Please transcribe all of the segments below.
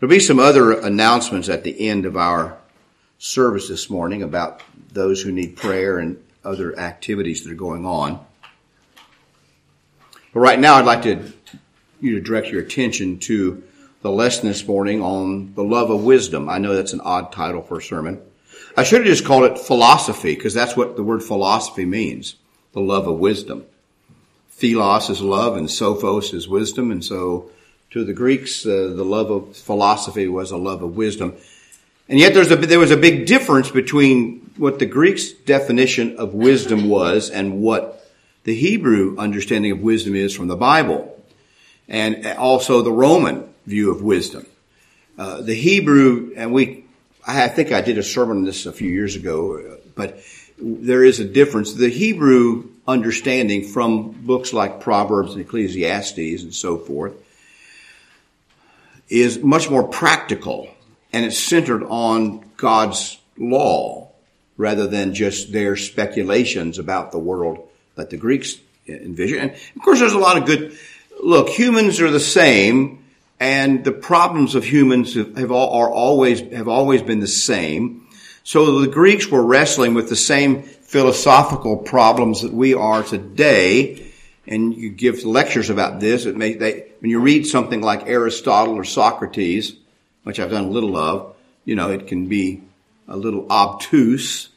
There'll be some other announcements at the end of our service this morning about those who need prayer and other activities that are going on. But right now, I'd like to you to direct your attention to the lesson this morning on the love of wisdom. I know that's an odd title for a sermon. I should have just called it philosophy because that's what the word philosophy means. The love of wisdom. Philos is love and sophos is wisdom. And so to the Greeks, uh, the love of philosophy was a love of wisdom. And yet there's a, there was a big difference between what the Greeks definition of wisdom was and what the Hebrew understanding of wisdom is from the Bible. And also the Roman view of wisdom. Uh, the Hebrew, and we, I think I did a sermon on this a few years ago, but there is a difference. The Hebrew understanding from books like Proverbs and Ecclesiastes and so forth is much more practical and it's centered on God's law rather than just their speculations about the world that the Greeks envision. And of course, there's a lot of good, look, humans are the same and the problems of humans have all, are always, have always been the same. So the Greeks were wrestling with the same philosophical problems that we are today. And you give lectures about this. It may, they, when you read something like Aristotle or Socrates, which I've done a little of, you know, it can be a little obtuse,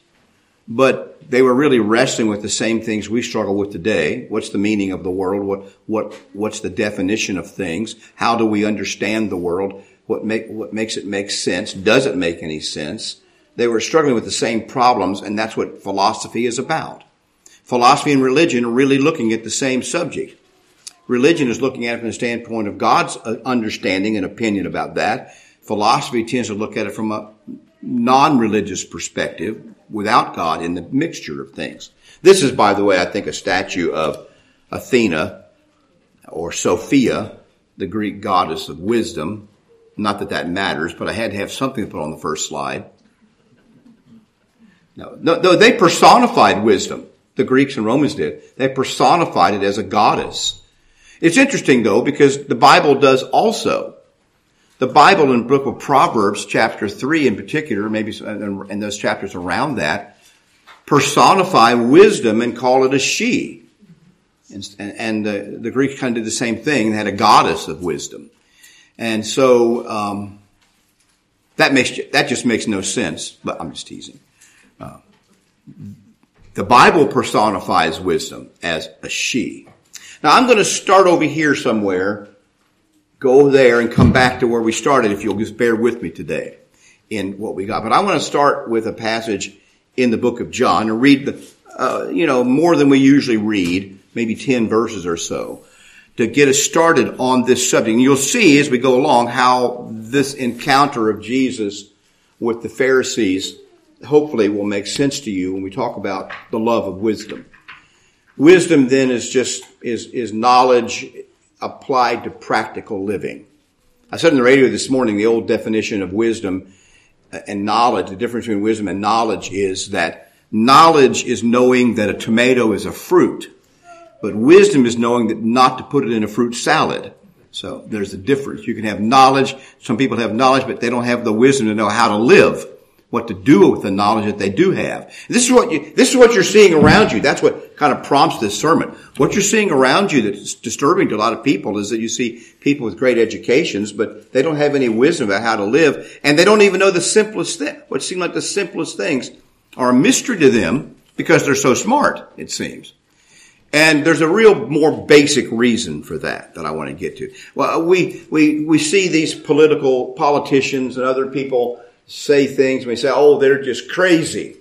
but they were really wrestling with the same things we struggle with today. What's the meaning of the world? What, what, what's the definition of things? How do we understand the world? What make, what makes it make sense? Does it make any sense? They were struggling with the same problems, and that's what philosophy is about. Philosophy and religion are really looking at the same subject. Religion is looking at it from the standpoint of God's uh, understanding and opinion about that. Philosophy tends to look at it from a non-religious perspective without God in the mixture of things. This is, by the way, I think a statue of Athena or Sophia, the Greek goddess of wisdom. Not that that matters, but I had to have something to put on the first slide. No, no, they personified wisdom. The Greeks and Romans did. They personified it as a goddess. It's interesting though, because the Bible does also. The Bible in the book of Proverbs, chapter 3 in particular, maybe and those chapters around that, personify wisdom and call it a she. And, and uh, the Greeks kind of did the same thing. They had a goddess of wisdom. And so, um, that makes, that just makes no sense, but I'm just teasing. Uh, the Bible personifies wisdom as a she. Now I'm going to start over here somewhere, go there and come back to where we started if you'll just bear with me today in what we got. But I want to start with a passage in the book of John and read the, uh, you know, more than we usually read, maybe 10 verses or so to get us started on this subject. And you'll see as we go along how this encounter of Jesus with the Pharisees hopefully will make sense to you when we talk about the love of wisdom. Wisdom then is just, is, is knowledge applied to practical living. I said in the radio this morning, the old definition of wisdom and knowledge, the difference between wisdom and knowledge is that knowledge is knowing that a tomato is a fruit, but wisdom is knowing that not to put it in a fruit salad. So there's a difference. You can have knowledge. Some people have knowledge, but they don't have the wisdom to know how to live what to do with the knowledge that they do have. This is what you, this is what you're seeing around you. That's what kind of prompts this sermon. What you're seeing around you that's disturbing to a lot of people is that you see people with great educations, but they don't have any wisdom about how to live, and they don't even know the simplest thing. What seem like the simplest things are a mystery to them because they're so smart, it seems. And there's a real more basic reason for that that I want to get to. Well, we, we, we see these political politicians and other people say things, we say, oh, they're just crazy.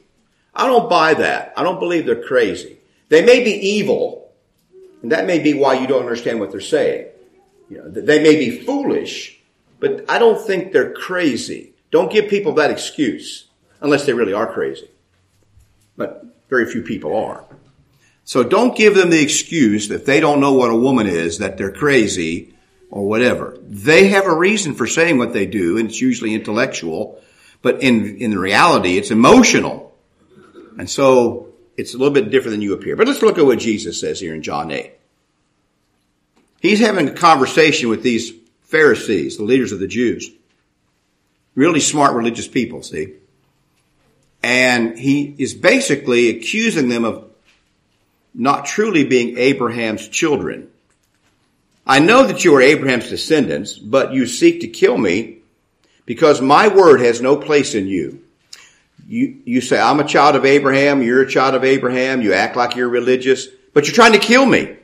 I don't buy that. I don't believe they're crazy. They may be evil, and that may be why you don't understand what they're saying. You know, they may be foolish, but I don't think they're crazy. Don't give people that excuse, unless they really are crazy. But very few people are. So don't give them the excuse that they don't know what a woman is, that they're crazy or whatever. They have a reason for saying what they do, and it's usually intellectual, but in, in reality, it's emotional. And so it's a little bit different than you appear. But let's look at what Jesus says here in John 8. He's having a conversation with these Pharisees, the leaders of the Jews. really smart religious people, see? And he is basically accusing them of not truly being Abraham's children. I know that you are Abraham's descendants, but you seek to kill me because my word has no place in you. You, you say, I'm a child of Abraham, you're a child of Abraham, you act like you're religious, but you're trying to kill me.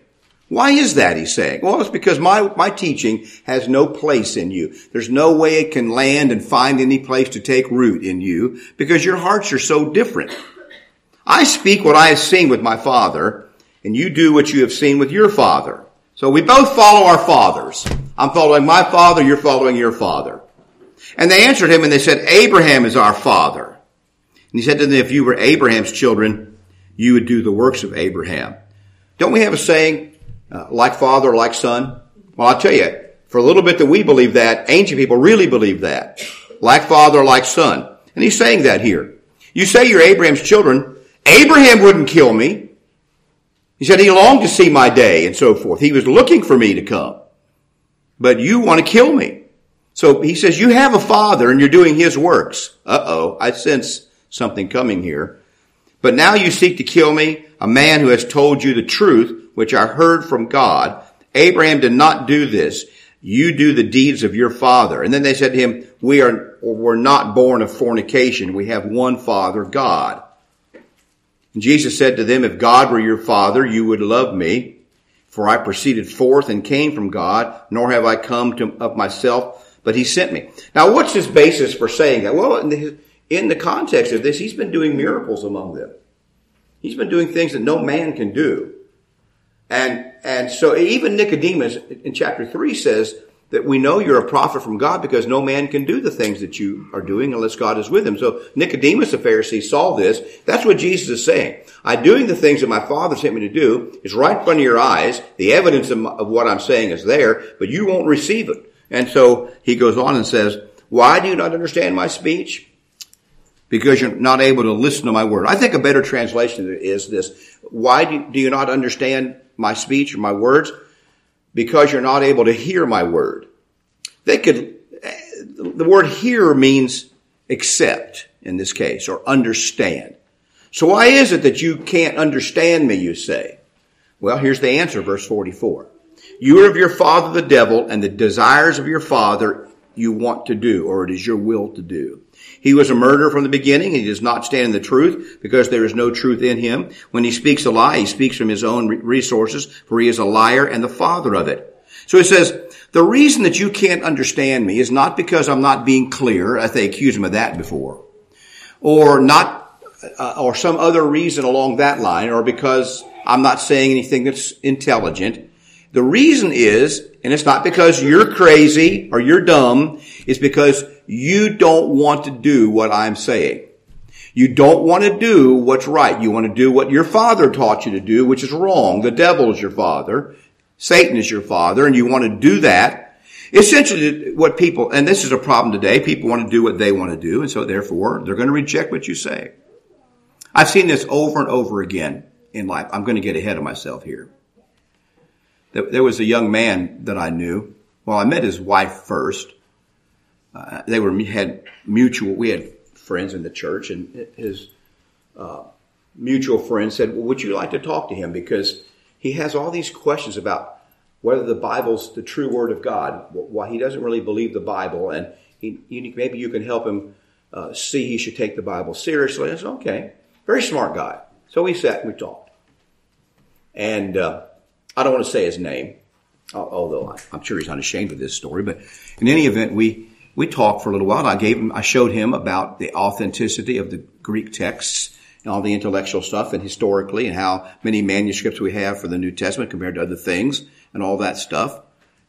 Why is that, he's saying? Well, it's because my, my teaching has no place in you. There's no way it can land and find any place to take root in you because your hearts are so different. I speak what I have seen with my father and you do what you have seen with your father. So we both follow our fathers. I'm following my father, you're following your father. And they answered him and they said, Abraham is our father. And he said to them, if you were Abraham's children, you would do the works of Abraham. Don't we have a saying, uh, like father, like son? Well, I'll tell you, for a little bit that we believe that, ancient people really believe that. Like father, like son. And he's saying that here. You say you're Abraham's children. Abraham wouldn't kill me. He said he longed to see my day and so forth. He was looking for me to come. But you want to kill me. So he says, you have a father and you're doing his works. Uh-oh, I sense something coming here. But now you seek to kill me, a man who has told you the truth, which I heard from God. Abraham did not do this. You do the deeds of your father. And then they said to him, we are, were not born of fornication. We have one father, God. And Jesus said to them, if God were your father, you would love me. For I proceeded forth and came from God, nor have I come to, of myself, but he sent me. Now what's his basis for saying that? Well, in the context of this, he's been doing miracles among them. He's been doing things that no man can do. And, and so even Nicodemus in chapter three says that we know you're a prophet from God because no man can do the things that you are doing unless God is with him. So Nicodemus, the Pharisee, saw this. That's what Jesus is saying. I'm doing the things that my Father sent me to do. is right in front of your eyes. The evidence of, of what I'm saying is there, but you won't receive it. And so he goes on and says, why do you not understand my speech? because you're not able to listen to my word. I think a better translation is this. Why do you not understand my speech or my words? Because you're not able to hear my word. They could, the word hear means accept in this case or understand. So why is it that you can't understand me, you say? Well, here's the answer, verse 44. You are of your father the devil and the desires of your father you want to do or it is your will to do. He was a murderer from the beginning. and He does not stand in the truth because there is no truth in him. When he speaks a lie, he speaks from his own resources, for he is a liar and the father of it. So he says, the reason that you can't understand me is not because I'm not being clear, as they accused him of that before, or not, uh, or some other reason along that line, or because I'm not saying anything that's intelligent. The reason is, and it's not because you're crazy or you're dumb, it's because you don't want to do what I'm saying. You don't want to do what's right. You want to do what your father taught you to do, which is wrong. The devil is your father. Satan is your father, and you want to do that. Essentially, what people, and this is a problem today, people want to do what they want to do, and so therefore, they're going to reject what you say. I've seen this over and over again in life. I'm going to get ahead of myself here. There was a young man that I knew. Well, I met his wife first, uh, they were had mutual. We had friends in the church, and his uh, mutual friend said, "Well, would you like to talk to him because he has all these questions about whether the Bible's the true Word of God, why he doesn't really believe the Bible, and he, maybe you can help him uh, see he should take the Bible seriously." I said, "Okay, very smart guy." So we sat and we talked, and uh, I don't want to say his name, although I'm sure he's not ashamed of this story. But in any event, we we talked for a little while. I gave him, I showed him about the authenticity of the Greek texts and all the intellectual stuff and historically and how many manuscripts we have for the New Testament compared to other things and all that stuff.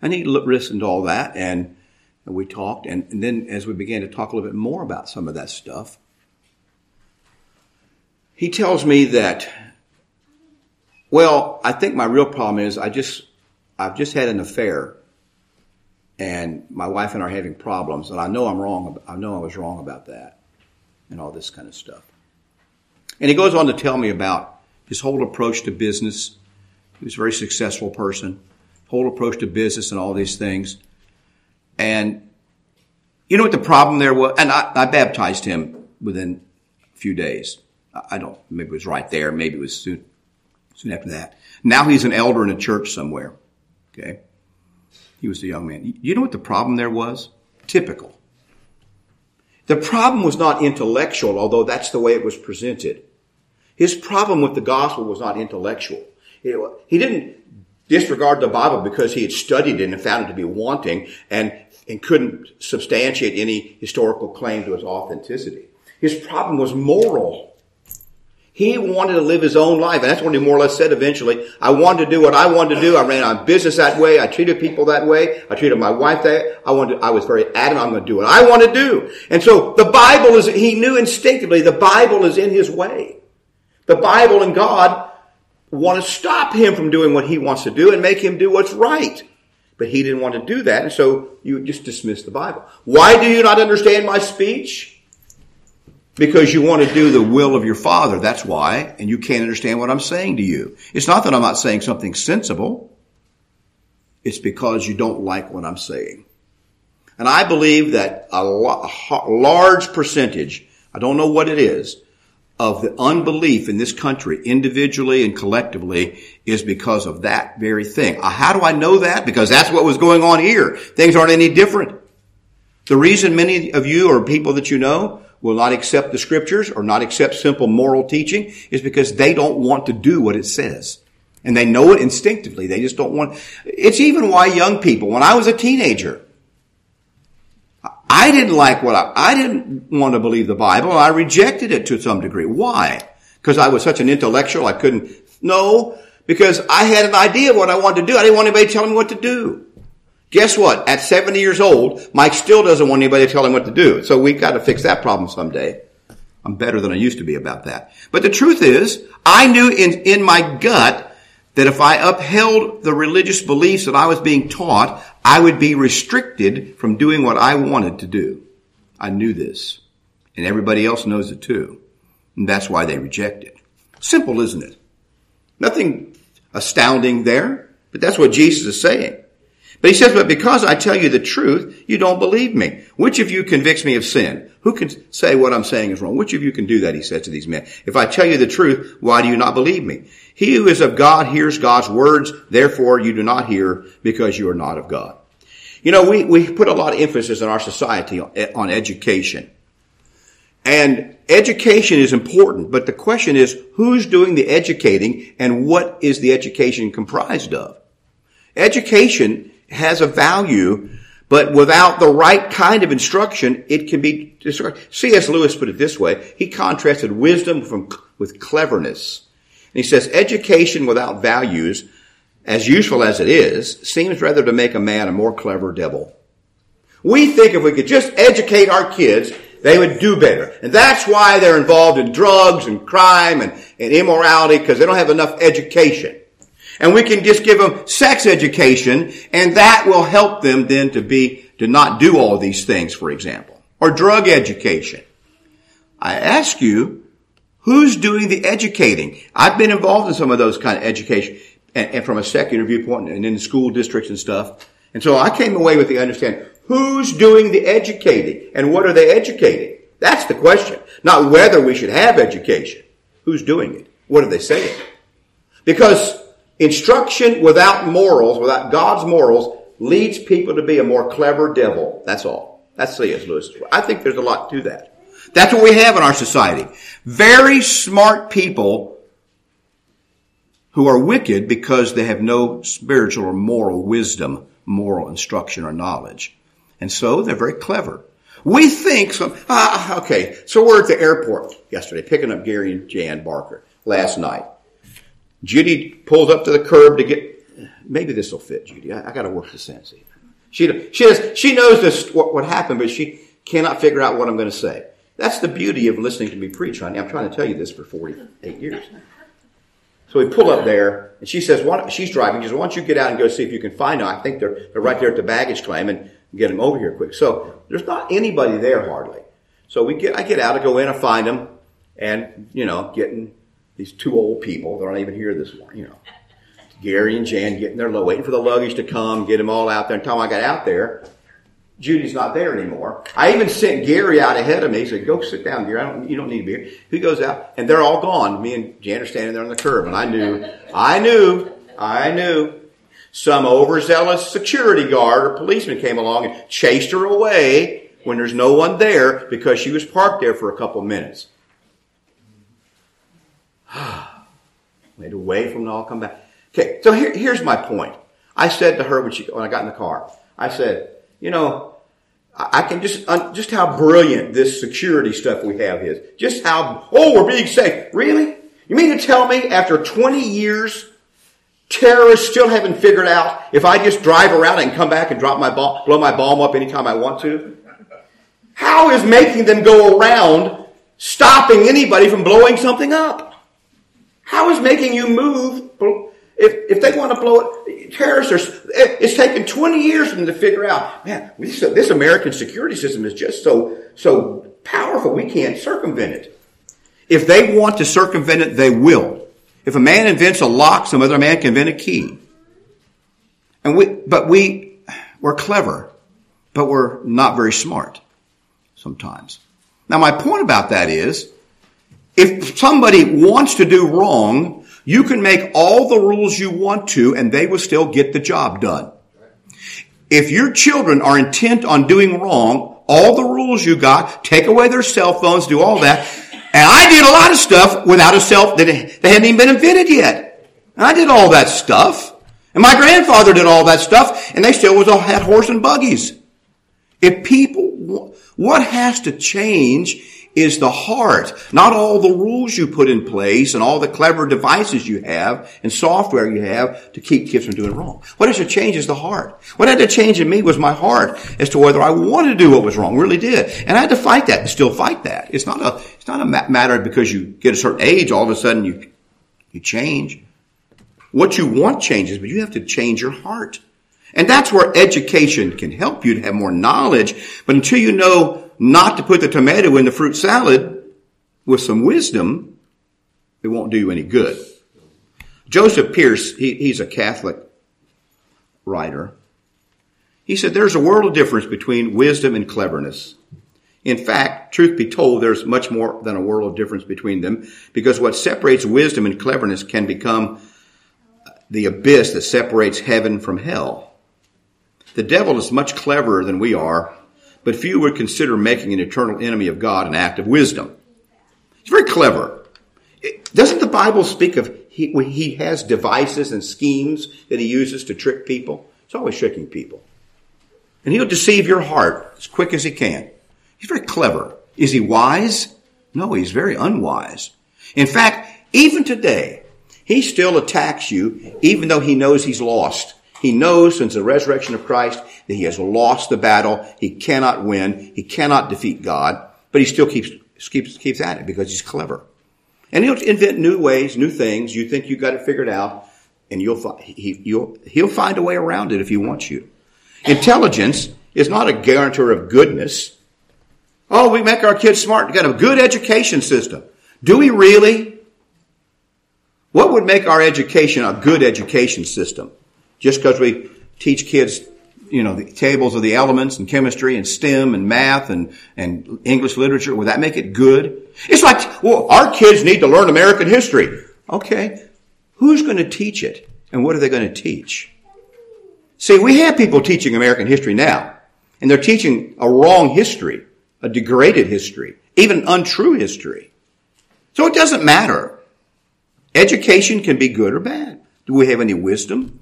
And he listened to all that and we talked. And, and then as we began to talk a little bit more about some of that stuff, he tells me that, well, I think my real problem is I just, I've just had an affair and my wife and I are having problems, and I know I'm wrong. I know I was wrong about that, and all this kind of stuff. And he goes on to tell me about his whole approach to business. He was a very successful person, whole approach to business and all these things. And You know what the problem there was? And I, I baptized him within a few days. I don't, maybe it was right there. Maybe it was soon, soon after that. Now he's an elder in a church somewhere. Okay. He was a young man. You know what the problem there was? Typical. The problem was not intellectual, although that's the way it was presented. His problem with the gospel was not intellectual. He didn't disregard the Bible because he had studied it and found it to be wanting and, and couldn't substantiate any historical claim to its authenticity. His problem was moral. He wanted to live his own life, and that's what he more or less said eventually. I wanted to do what I wanted to do. I ran on business that way. I treated people that way. I treated my wife that I wanted. I was very adamant. I'm going to do what I want to do. And so the Bible is. He knew instinctively the Bible is in his way. The Bible and God want to stop him from doing what he wants to do and make him do what's right. But he didn't want to do that, and so you just dismiss the Bible. Why do you not understand my speech? Because you want to do the will of your father. That's why. And you can't understand what I'm saying to you. It's not that I'm not saying something sensible. It's because you don't like what I'm saying. And I believe that a, large percentage, I don't know what it is, of the unbelief in this country, individually and collectively, is because of that very thing. Uh, how do I know that? Because that's what was going on here. Things aren't any different. The reason many of you or people that you know will not accept the scriptures or not accept simple moral teaching is because they don't want to do what it says. And they know it instinctively. They just don't want, it's even why young people, when I was a teenager, I didn't like what I, I didn't want to believe the Bible. I rejected it to some degree. Why? Because I was such an intellectual. I couldn't, no, because I had an idea of what I wanted to do. I didn't want anybody telling me what to do. Guess what? At 70 years old, Mike still doesn't want anybody to tell him what to do. So we've got to fix that problem someday. I'm better than I used to be about that. But the truth is, I knew in, in my gut that if I upheld the religious beliefs that I was being taught, I would be restricted from doing what I wanted to do. I knew this. And everybody else knows it too. And that's why they reject it. Simple, isn't it? Nothing astounding there, but that's what Jesus is saying. But he says, but because I tell you the truth, you don't believe me. Which of you convicts me of sin? Who can say what I'm saying is wrong? Which of you can do that? He says to these men. If I tell you the truth, why do you not believe me? He who is of God hears God's words. Therefore you do not hear because you are not of God. You know, we, we put a lot of emphasis in our society on, on education. And education is important, but the question is who's doing the educating and what is the education comprised of? Education has a value, but without the right kind of instruction, it can be destroyed. C.S. Lewis put it this way. He contrasted wisdom from, with cleverness. And he says, education without values, as useful as it is, seems rather to make a man a more clever devil. We think if we could just educate our kids, they would do better. And that's why they're involved in drugs and crime and, and immorality, because they don't have enough education. And we can just give them sex education and that will help them then to be, to not do all these things, for example. Or drug education. I ask you, who's doing the educating? I've been involved in some of those kind of education and, and from a secular viewpoint and in school districts and stuff. And so I came away with the understanding, who's doing the educating and what are they educating? That's the question. Not whether we should have education. Who's doing it? What are they saying? Because Instruction without morals, without God's morals, leads people to be a more clever devil. That's all. That's C.S. Lewis. I think there's a lot to that. That's what we have in our society. Very smart people who are wicked because they have no spiritual or moral wisdom, moral instruction or knowledge. And so they're very clever. We think some, ah, okay, so we're at the airport yesterday picking up Gary and Jan Barker last night. Judy pulls up to the curb to get. Maybe this will fit, Judy. I, I got to work the sense. She she does, she knows this what, what happened, but she cannot figure out what I'm going to say. That's the beauty of listening to me preach, honey. I'm trying to tell you this for 48 years. So we pull up there, and she says, why, she's driving. She says, why don't you get out and go see if you can find them? I think they're, they're right there at the baggage claim and get them over here quick. So there's not anybody there hardly. So we get, I get out, I go in, I find them, and, you know, getting these two old people. They're not even here this morning, you know. Gary and Jan getting their waiting for the luggage to come, get them all out there. And time I got out there, Judy's not there anymore. I even sent Gary out ahead of me. He said, go sit down, Gary. Don't, you don't need to be here. He goes out and they're all gone. Me and Jan are standing there on the curb and I knew, I knew, I knew some overzealous security guard or policeman came along and chased her away when there's no one there because she was parked there for a couple minutes. Wait away from it all, come back. Okay, so here, here's my point. I said to her when, she, when I got in the car, I said, you know, I can just, just how brilliant this security stuff we have is. Just how, oh, we're being safe. Really? You mean to tell me after 20 years, terrorists still haven't figured out if I just drive around and come back and drop my bomb, blow my bomb up anytime I want to? How is making them go around stopping anybody from blowing something up? How is making you move if, if they want to blow it, terrorists are, it's taken 20 years for them to figure out, man, this, this American security system is just so, so powerful, we can't circumvent it. If they want to circumvent it, they will. If a man invents a lock, some other man can invent a key. And we, but we, we're clever, but we're not very smart sometimes. Now my point about that is, if somebody wants to do wrong, you can make all the rules you want to and they will still get the job done. If your children are intent on doing wrong, all the rules you got, take away their cell phones, do all that. And I did a lot of stuff without a cell, that they hadn't even been invented yet. I did all that stuff. And my grandfather did all that stuff and they still was all had horse and buggies. If people, what has to change is the heart, not all the rules you put in place and all the clever devices you have and software you have to keep kids from doing wrong. What has to change is the heart. What had to change in me was my heart as to whether I wanted to do what was wrong, really did. And I had to fight that and still fight that. It's not a, it's not a matter because you get a certain age, all of a sudden you, you change. What you want changes, but you have to change your heart. And that's where education can help you to have more knowledge. But until you know not to put the tomato in the fruit salad with some wisdom, it won't do you any good. Joseph Pearce, he, he's a Catholic writer. He said there's a world of difference between wisdom and cleverness. In fact, truth be told, there's much more than a world of difference between them because what separates wisdom and cleverness can become the abyss that separates heaven from hell. The devil is much cleverer than we are but few would consider making an eternal enemy of God an act of wisdom. It's very clever. Doesn't the Bible speak of he, he has devices and schemes that he uses to trick people? He's always tricking people. And he'll deceive your heart as quick as he can. He's very clever. Is he wise? No, he's very unwise. In fact, even today, he still attacks you even though he knows he's lost. He knows since the resurrection of Christ that he has lost the battle. He cannot win. He cannot defeat God, but he still keeps, keeps, keeps at it because he's clever. And he'll invent new ways, new things. You think you got it figured out and you'll he, you'll, he'll find a way around it if he wants you. Intelligence is not a guarantor of goodness. Oh, we make our kids smart. We got a good education system. Do we really? What would make our education a good education system? Just because we teach kids, you know, the tables of the elements and chemistry and STEM and math and, and English literature, would that make it good? It's like, well, our kids need to learn American history. Okay. Who's going to teach it? And what are they going to teach? See, we have people teaching American history now, and they're teaching a wrong history, a degraded history, even untrue history. So it doesn't matter. Education can be good or bad. Do we have any wisdom?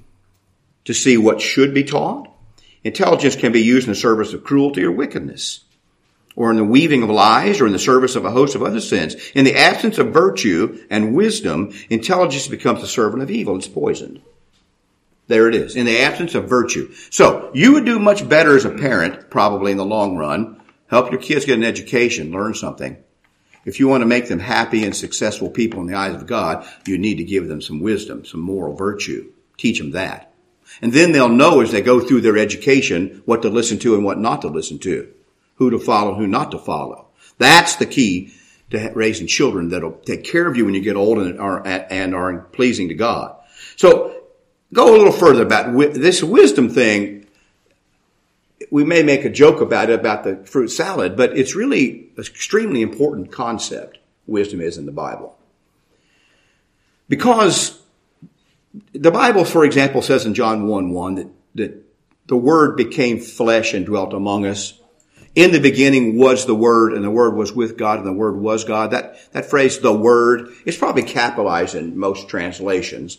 To see what should be taught. Intelligence can be used in the service of cruelty or wickedness, or in the weaving of lies, or in the service of a host of other sins. In the absence of virtue and wisdom, intelligence becomes a servant of evil. It's poisoned. There it is. In the absence of virtue. So, you would do much better as a parent, probably in the long run, help your kids get an education, learn something. If you want to make them happy and successful people in the eyes of God, you need to give them some wisdom, some moral virtue. Teach them that. And then they'll know as they go through their education what to listen to and what not to listen to, who to follow, who not to follow. That's the key to raising children that'll take care of you when you get old and are, and are pleasing to God. So go a little further about this wisdom thing. we may make a joke about it, about the fruit salad, but it's really an extremely important concept, wisdom is in the Bible. Because the Bible, for example, says in John 1 1 that, that the Word became flesh and dwelt among us. In the beginning was the Word, and the Word was with God, and the Word was God. That, that phrase, the Word, is probably capitalized in most translations.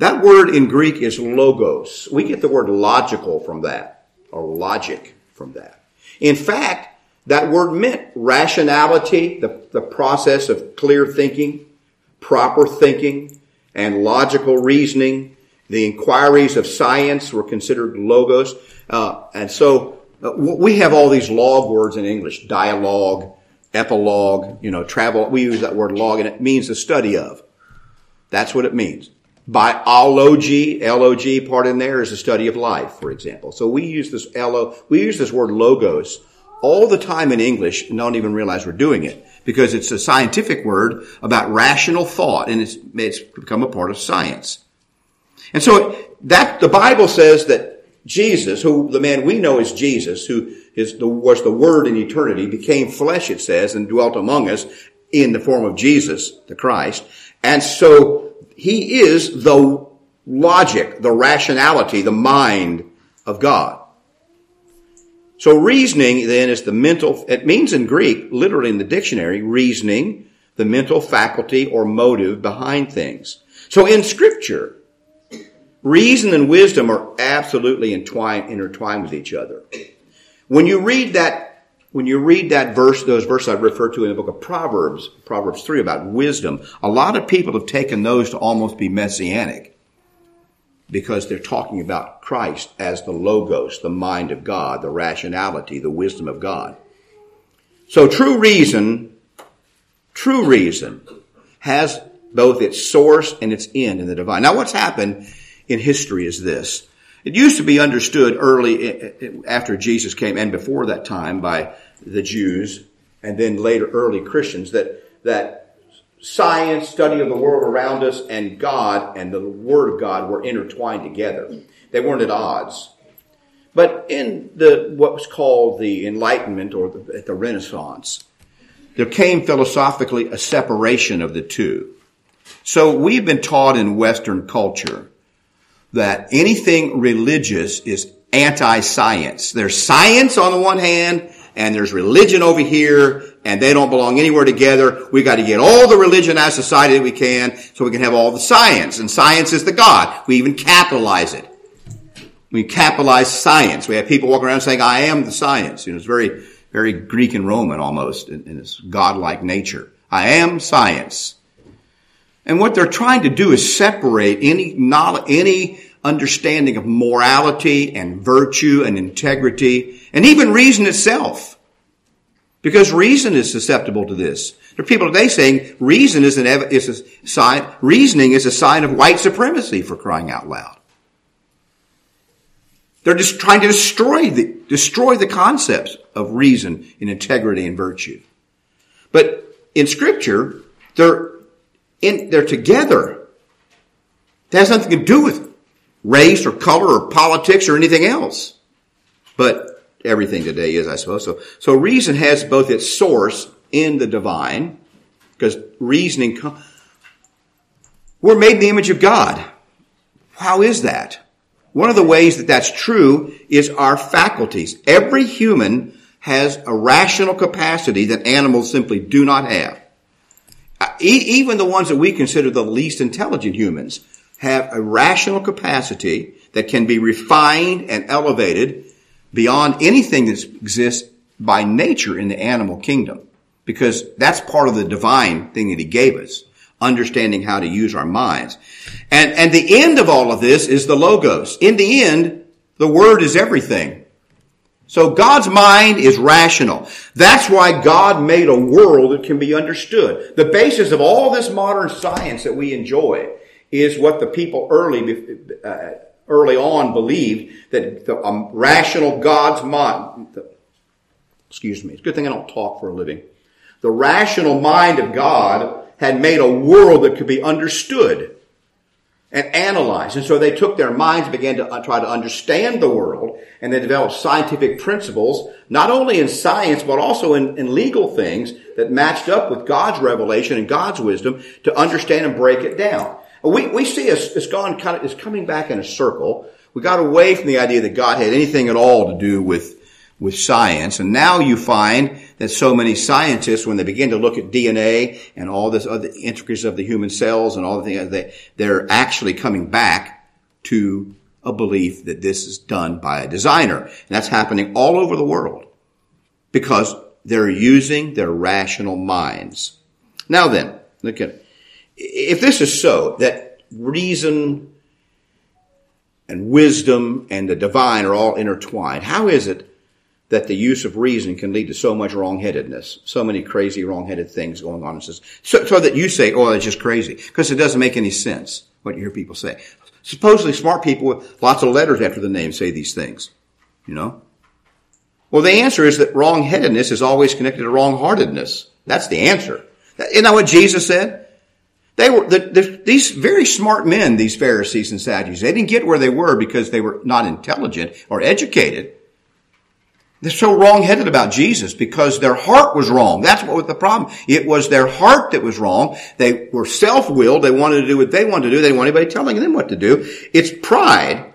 That word in Greek is logos. We get the word logical from that, or logic from that. In fact, that word meant rationality, the, the process of clear thinking, proper thinking, and logical reasoning. The inquiries of science were considered logos. Uh, and so uh, we have all these log words in English, dialogue, epilogue, you know, travel. We use that word log and it means the study of. That's what it means. Biology, L-O-G part in there is the study of life, for example. So we use this L-O, we use this word logos all the time in English and don't even realize we're doing it because it's a scientific word about rational thought and it's, it's become a part of science. And so that, the Bible says that Jesus, who the man we know is Jesus, who is the, was the Word in eternity, became flesh, it says, and dwelt among us in the form of Jesus, the Christ. And so he is the logic, the rationality, the mind of God. So reasoning then is the mental, it means in Greek, literally in the dictionary, reasoning, the mental faculty or motive behind things. So in scripture, reason and wisdom are absolutely entwined, intertwined with each other. When you read that when you read that verse, those verses I referred to in the book of Proverbs, Proverbs 3 about wisdom, a lot of people have taken those to almost be messianic because they're talking about Christ as the logos, the mind of God, the rationality, the wisdom of God. So true reason, true reason has both its source and its end in the divine. Now what's happened in history is this. It used to be understood early eh, eh, after Jesus came and before that time by the Jews and then later early Christians that, that science, study of the world around us and God and the Word of God were intertwined together. They weren't at odds. But in the, what was called the Enlightenment or the, the Renaissance, there came philosophically a separation of the two. So we've been taught in Western culture that anything religious is anti-science. There's science on the one hand, and there's religion over here, and they don't belong anywhere together. We got to get all the religion out of society that we can, so we can have all the science. And science is the God. We even capitalize it. We capitalize science. We have people walking around saying, "I am the science." You know, it's very, very Greek and Roman almost in, in its godlike nature. I am science. And what they're trying to do is separate any knowledge, any understanding of morality and virtue and integrity and even reason itself. Because reason is susceptible to this. There are people today saying reason is, an, is a sign, reasoning is a sign of white supremacy for crying out loud. They're just trying to destroy the, destroy the concepts of reason and integrity and virtue. But in scripture, they're in, they're together. It has nothing to do with race or color or politics or anything else. But everything today is, I suppose. So, so reason has both its source in the divine, because reasoning, we're made in the image of God. How is that? One of the ways that that's true is our faculties. Every human has a rational capacity that animals simply do not have uh, even the ones that we consider the least intelligent humans have a rational capacity that can be refined and elevated beyond anything that exists by nature in the animal kingdom. Because that's part of the divine thing that he gave us. Understanding how to use our minds. And, and the end of all of this is the logos. In the end, the word is everything. So God's mind is rational. That's why God made a world that can be understood. The basis of all this modern science that we enjoy is what the people early, uh, early on believed that the um, rational God's mind, the, excuse me, it's a good thing I don't talk for a living. The rational mind of God had made a world that could be understood. and analyzed. And so they took their minds, and began to uh, try to understand the world, and they developed scientific principles, not only in science, but also in, in legal things that matched up with God's revelation and God's wisdom to understand and break it down. We, we see it's, it's gone kind of, it's coming back in a circle. We got away from the idea that God had anything at all to do with, with science. And now you find that so many scientists, when they begin to look at DNA and all this other intricacies of the human cells and all the things, they, they're actually coming back to a belief that this is done by a designer. And that's happening all over the world because they're using their rational minds. Now then, look at, if this is so, that reason and wisdom and the divine are all intertwined, how is it that the use of reason can lead to so much wrongheadedness, so many crazy wrongheaded things going on. So, so that you say, oh, that's just crazy, because it doesn't make any sense what you hear people say. Supposedly smart people with lots of letters after the name say these things, you know? Well, the answer is that wrongheadedness is always connected to wrongheartedness. That's the answer. Isn't that what Jesus said? They were, the, the, these very smart men, these Pharisees and Sadducees, they didn't get where they were because they were not intelligent or educated. They're so wrong-headed about Jesus because their heart was wrong. That's what was the problem. It was their heart that was wrong. They were self-willed. They wanted to do what they wanted to do. They didn't want anybody telling them what to do. It's pride.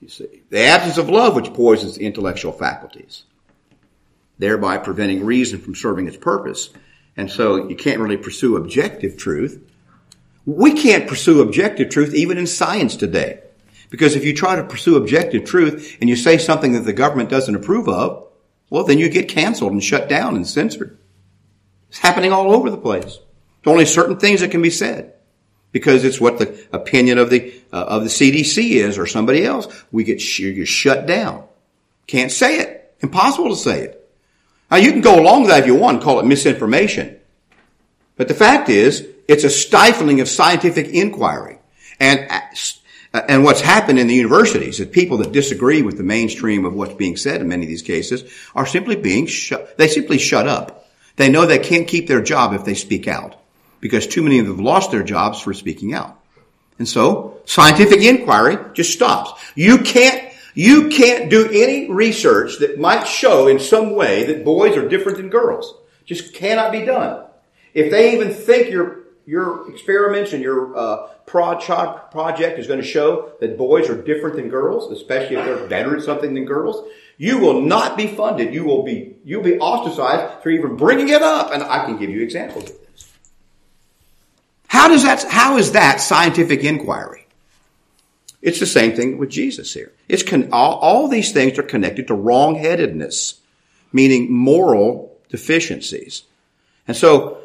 You see, the absence of love which poisons the intellectual faculties, thereby preventing reason from serving its purpose. And so you can't really pursue objective truth. We can't pursue objective truth even in science today. Because if you try to pursue objective truth and you say something that the government doesn't approve of, well, then you get canceled and shut down and censored. It's happening all over the place. There's only certain things that can be said because it's what the opinion of the uh, of the CDC is or somebody else. We get sh- you're shut down. Can't say it. Impossible to say it. Now you can go along with that if you want, and call it misinformation. But the fact is, it's a stifling of scientific inquiry. And, uh, and what's happened in the universities is people that disagree with the mainstream of what's being said in many of these cases are simply being shut, they simply shut up. They know they can't keep their job if they speak out because too many of them have lost their jobs for speaking out. And so scientific inquiry just stops. You can't you can't do any research that might show in some way that boys are different than girls. Just cannot be done. If they even think your, your experiments and your uh, prod child project is going to show that boys are different than girls, especially if they're better at something than girls, you will not be funded. You will be, you'll be ostracized for even bringing it up. And I can give you examples of this. How does that, how is that scientific inquiry? It's the same thing with Jesus here. It's con- all, all these things are connected to wrongheadedness, meaning moral deficiencies. And so,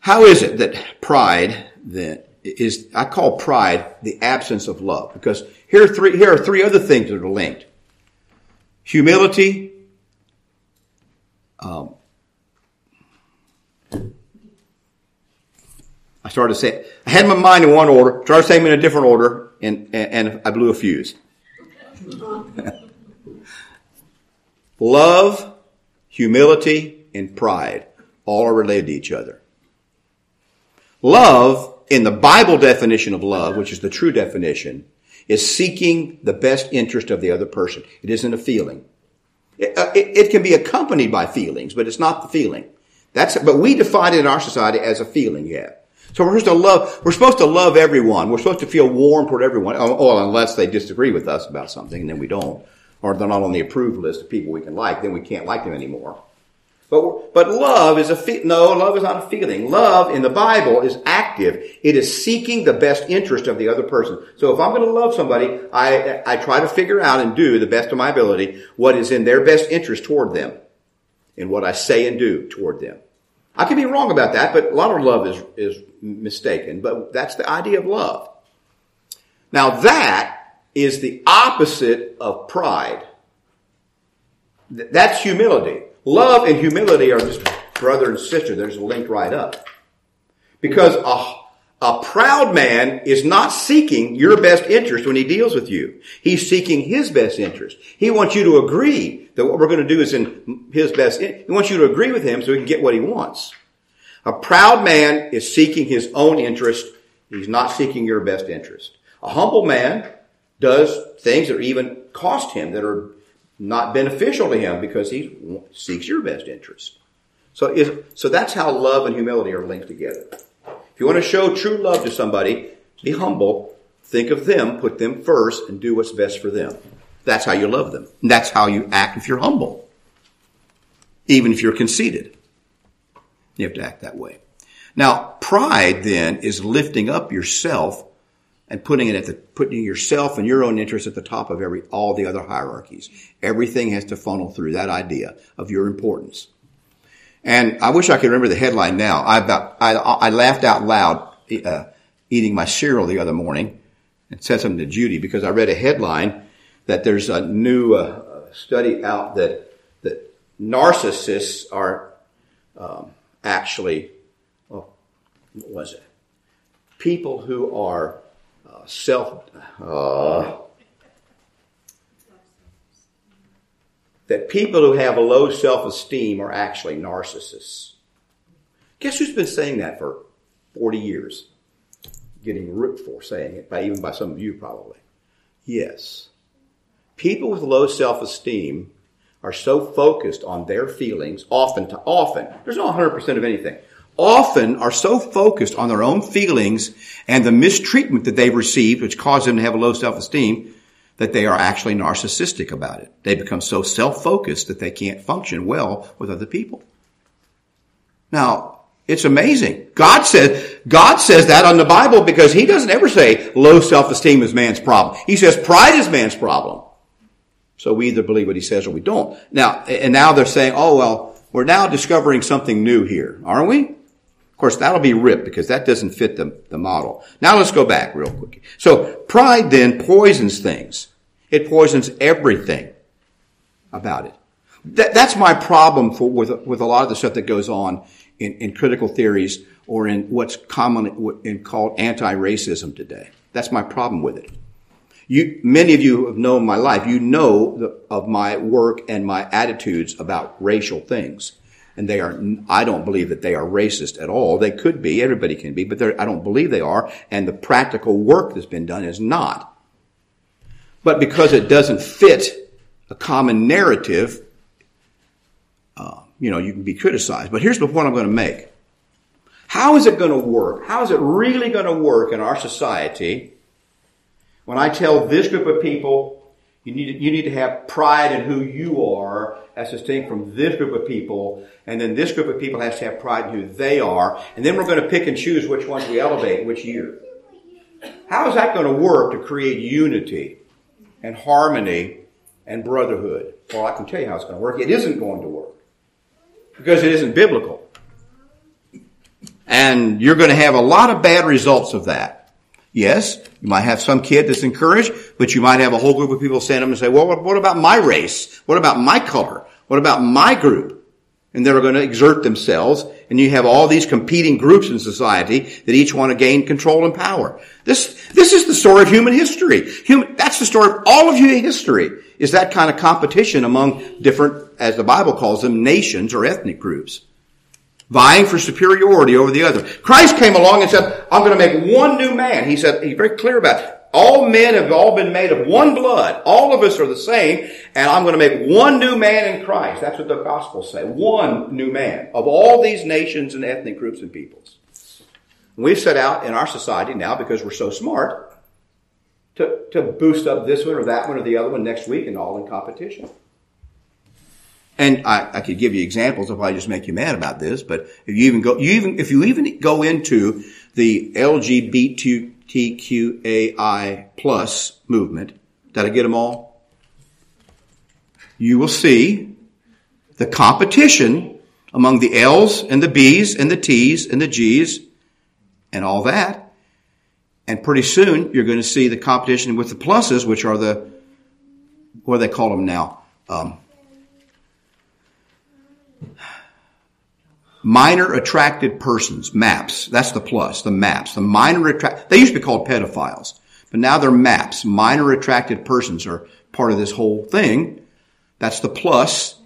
how is it that pride then is, I call pride the absence of love, because here are three, here are three other things that are linked. Humility, um, I started to say, I had my mind in one order, started saying in a different order, and, and I blew a fuse. Love, humility, and pride all are related to each other. Love, in the Bible definition of love, which is the true definition, is seeking the best interest of the other person. It isn't a feeling. It, uh, it, it, can be accompanied by feelings, but it's not the feeling. That's, but we define it in our society as a feeling, yeah. So we're supposed to love, we're supposed to love everyone. We're supposed to feel warm toward everyone. Oh, unless they disagree with us about something, and then we don't. Or they're not on the approved list of people we can like, then we can't like them anymore. But, but love is a, fe- no, love is not a feeling. Love in the Bible is active. It is seeking the best interest of the other person. So if I'm going to love somebody, I, I try to figure out and do the best of my ability what is in their best interest toward them and what I say and do toward them. I could be wrong about that, but a lot of love is, is mistaken. But that's the idea of love. Now that is the opposite of pride. That's humility. Love and humility are just brother and sister. They're just linked right up. Because a, a proud man is not seeking your best interest when he deals with you. He's seeking his best interest. He wants you to agree that what we're going to do is in his best. He wants you to agree with him so he can get what he wants. A proud man is seeking his own interest He's not seeking your best interest. A humble man does things that even cost him that are not beneficial to him because he seeks your best interest. So, if, so that's how love and humility are linked together. If you want to show true love to somebody, be humble, think of them, put them first, and do what's best for them. That's how you love them. And that's how you act if you're humble. Even if you're conceited. You have to act that way. Now, pride then is lifting up yourself and putting it at the, putting yourself and your own interests at the top of every, all the other hierarchies. Everything has to funnel through that idea of your importance. And I wish I could remember the headline now. I about, I, I laughed out loud, uh, eating my cereal the other morning and said something to Judy because I read a headline that there's a new uh, study out that, that narcissists are, um, actually, well, what was it? People who are self, uh, that people who have a low self-esteem are actually narcissists. Guess who's been saying that for 40 years? Getting ripped for saying it, by, even by some of you probably. Yes. People with low self-esteem are so focused on their feelings, often to often, there's not 100% of anything, often are so focused on their own feelings and the mistreatment that they've received, which causes them to have a low self-esteem, that they are actually narcissistic about it. They become so self-focused that they can't function well with other people. Now, it's amazing. God says, God says that on the Bible because He doesn't ever say low self-esteem is man's problem. He says pride is man's problem. So we either believe what He says or we don't. Now, and now they're saying, oh well, we're now discovering something new here, aren't we? Of course, that'll be ripped because that doesn't fit the, the model. Now let's go back real quick. So pride then poisons things. It poisons everything about it. That, that's my problem for, with, with a lot of the stuff that goes on in, in critical theories or in what's commonly called anti-racism today. That's my problem with it. You, many of you have known my life. You know the, of my work and my attitudes about racial things and they are, I don't believe that they are racist at all. They could be, everybody can be, but I don't believe they are, and the practical work that's been done is not. But because it doesn't fit a common narrative, uh, you know, you can be criticized. But here's the point I'm going to make. How is it going to work? How is it really going to work in our society when I tell this group of people, you need, you need to have pride in who you are as distinct from this group of people, and then this group of people has to have pride in who they are, and then we're going to pick and choose which ones we elevate which year. How is that going to work to create unity and harmony and brotherhood? Well, I can tell you how it's going to work. It isn't going to work because it isn't biblical. And you're going to have a lot of bad results of that. Yes, you might have some kid that's encouraged, but you might have a whole group of people stand up and say, well, what about my race? What about my color? What about my group? And they're going to exert themselves, and you have all these competing groups in society that each want to gain control and power. This, this is the story of human history. Human, that's the story of all of human history, is that kind of competition among different, as the Bible calls them, nations or ethnic groups vying for superiority over the other. Christ came along and said, I'm going to make one new man. He said, he's very clear about it. All men have all been made of one blood. All of us are the same, and I'm going to make one new man in Christ. That's what the Gospels say. One new man of all these nations and ethnic groups and peoples. We've set out in our society now, because we're so smart, to, to boost up this one or that one or the other one next week and all in competition. And I, I, could give you examples if I just make you mad about this, but if you even go, you even, if you even go into the LGBTQAI plus movement, did I get them all? You will see the competition among the L's and the B's and the T's and the G's and all that. And pretty soon you're going to see the competition with the pluses, which are the, what do they call them now? Um, Minor attracted persons, MAPS. That's the plus, the MAPS. The minor attract, they used to be called pedophiles, but now they're MAPS. Minor attracted persons are part of this whole thing. That's the plus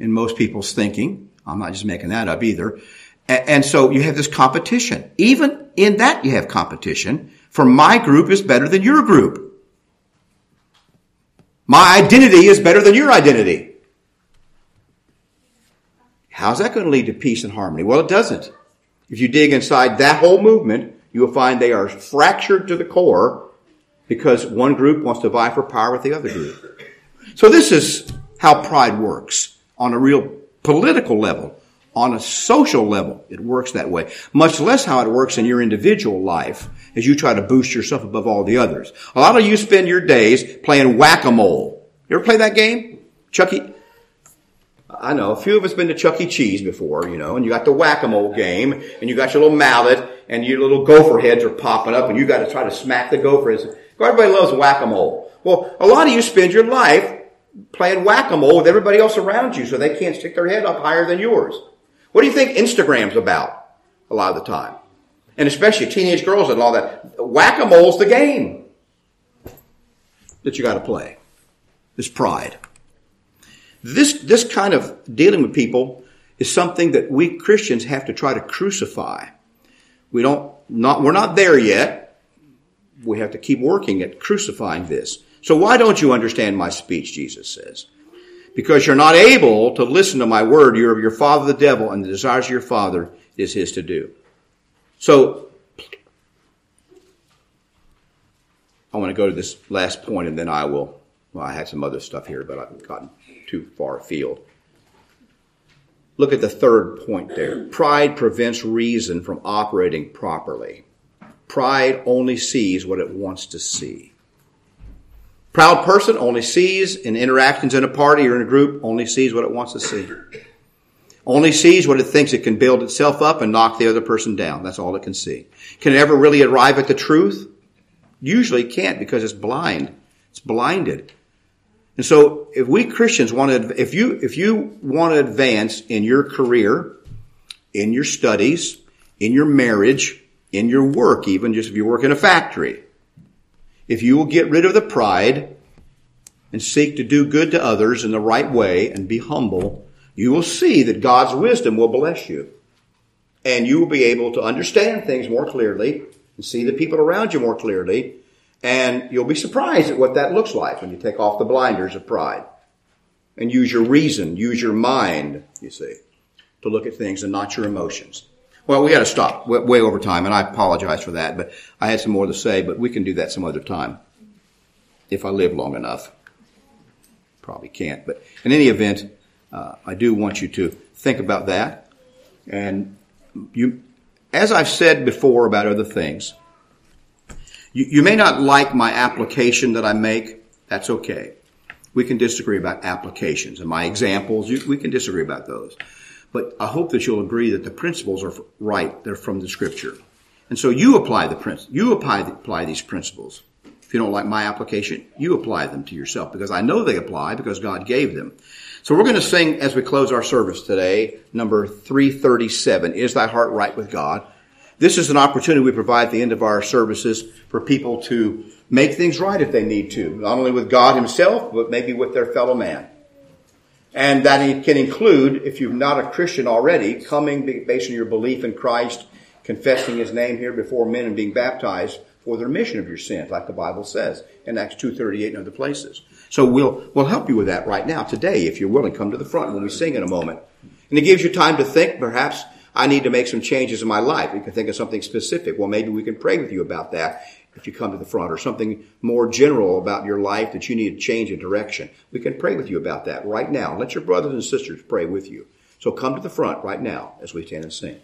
in most people's thinking. I'm not just making that up either. And, and so you have this competition. Even in that you have competition, for my group is better than your group. My identity is better than your identity. How's that going to lead to peace and harmony? Well, it doesn't. If you dig inside that whole movement, you will find they are fractured to the core because one group wants to vie for power with the other group. So this is how pride works on a real political level. On a social level, it works that way. Much less how it works in your individual life as you try to boost yourself above all the others. A lot of you spend your days playing whack-a-mole. You ever play that game? Chucky? I know a few of us been to Chuck E. Cheese before, you know, and you got the whack-a-mole game, and you got your little mallet, and your little gopher heads are popping up, and you got to try to smack the gopher heads. Everybody loves whack-a-mole. Well, a lot of you spend your life playing whack-a-mole with everybody else around you, so they can't stick their head up higher than yours. What do you think Instagram's about a lot of the time? And especially teenage girls and all that. Whack-a-mole's the game that you got to play. This pride. This, this kind of dealing with people is something that we Christians have to try to crucify. We don't, not, we're not there yet. We have to keep working at crucifying this. So why don't you understand my speech, Jesus says? Because you're not able to listen to my word. You're of your father the devil, and the desires of your father is his to do. So, I want to go to this last point and then I will, well, I had some other stuff here, but I've gotten too far afield. Look at the third point there. Pride prevents reason from operating properly. Pride only sees what it wants to see. Proud person only sees in interactions in a party or in a group, only sees what it wants to see. Only sees what it thinks it can build itself up and knock the other person down. That's all it can see. Can it ever really arrive at the truth? Usually it can't because it's blind. It's blinded. And so if we Christians want to, if you, if you want to advance in your career, in your studies, in your marriage, in your work, even just if you work in a factory, if you will get rid of the pride and seek to do good to others in the right way and be humble, you will see that God's wisdom will bless you. And you will be able to understand things more clearly and see the people around you more clearly. And you'll be surprised at what that looks like when you take off the blinders of pride and use your reason, use your mind, you see, to look at things and not your emotions. Well, we got to stop way over time, and I apologize for that, but I had some more to say, but we can do that some other time if I live long enough. Probably can't, but in any event, uh, I do want you to think about that. And you, as I've said before about other things, you, you may not like my application that I make. That's okay. We can disagree about applications and my examples. You, we can disagree about those. But I hope that you'll agree that the principles are right. They're from the scripture. And so you apply the principles. You apply, apply these principles. If you don't like my application, you apply them to yourself because I know they apply because God gave them. So we're going to sing as we close our service today, number 337, Is Thy Heart Right with God? This is an opportunity we provide at the end of our services for people to make things right if they need to, not only with God Himself, but maybe with their fellow man. And that can include, if you're not a Christian already, coming based on your belief in Christ, confessing His name here before men and being baptized for the remission of your sins, like the Bible says in Acts 2.38 and other places. So we'll, we'll help you with that right now, today, if you're willing. Come to the front when we sing in a moment. And it gives you time to think, perhaps, I need to make some changes in my life. You can think of something specific. Well, maybe we can pray with you about that if you come to the front or something more general about your life that you need to change in direction. We can pray with you about that right now. Let your brothers and sisters pray with you. So come to the front right now as we stand and sing.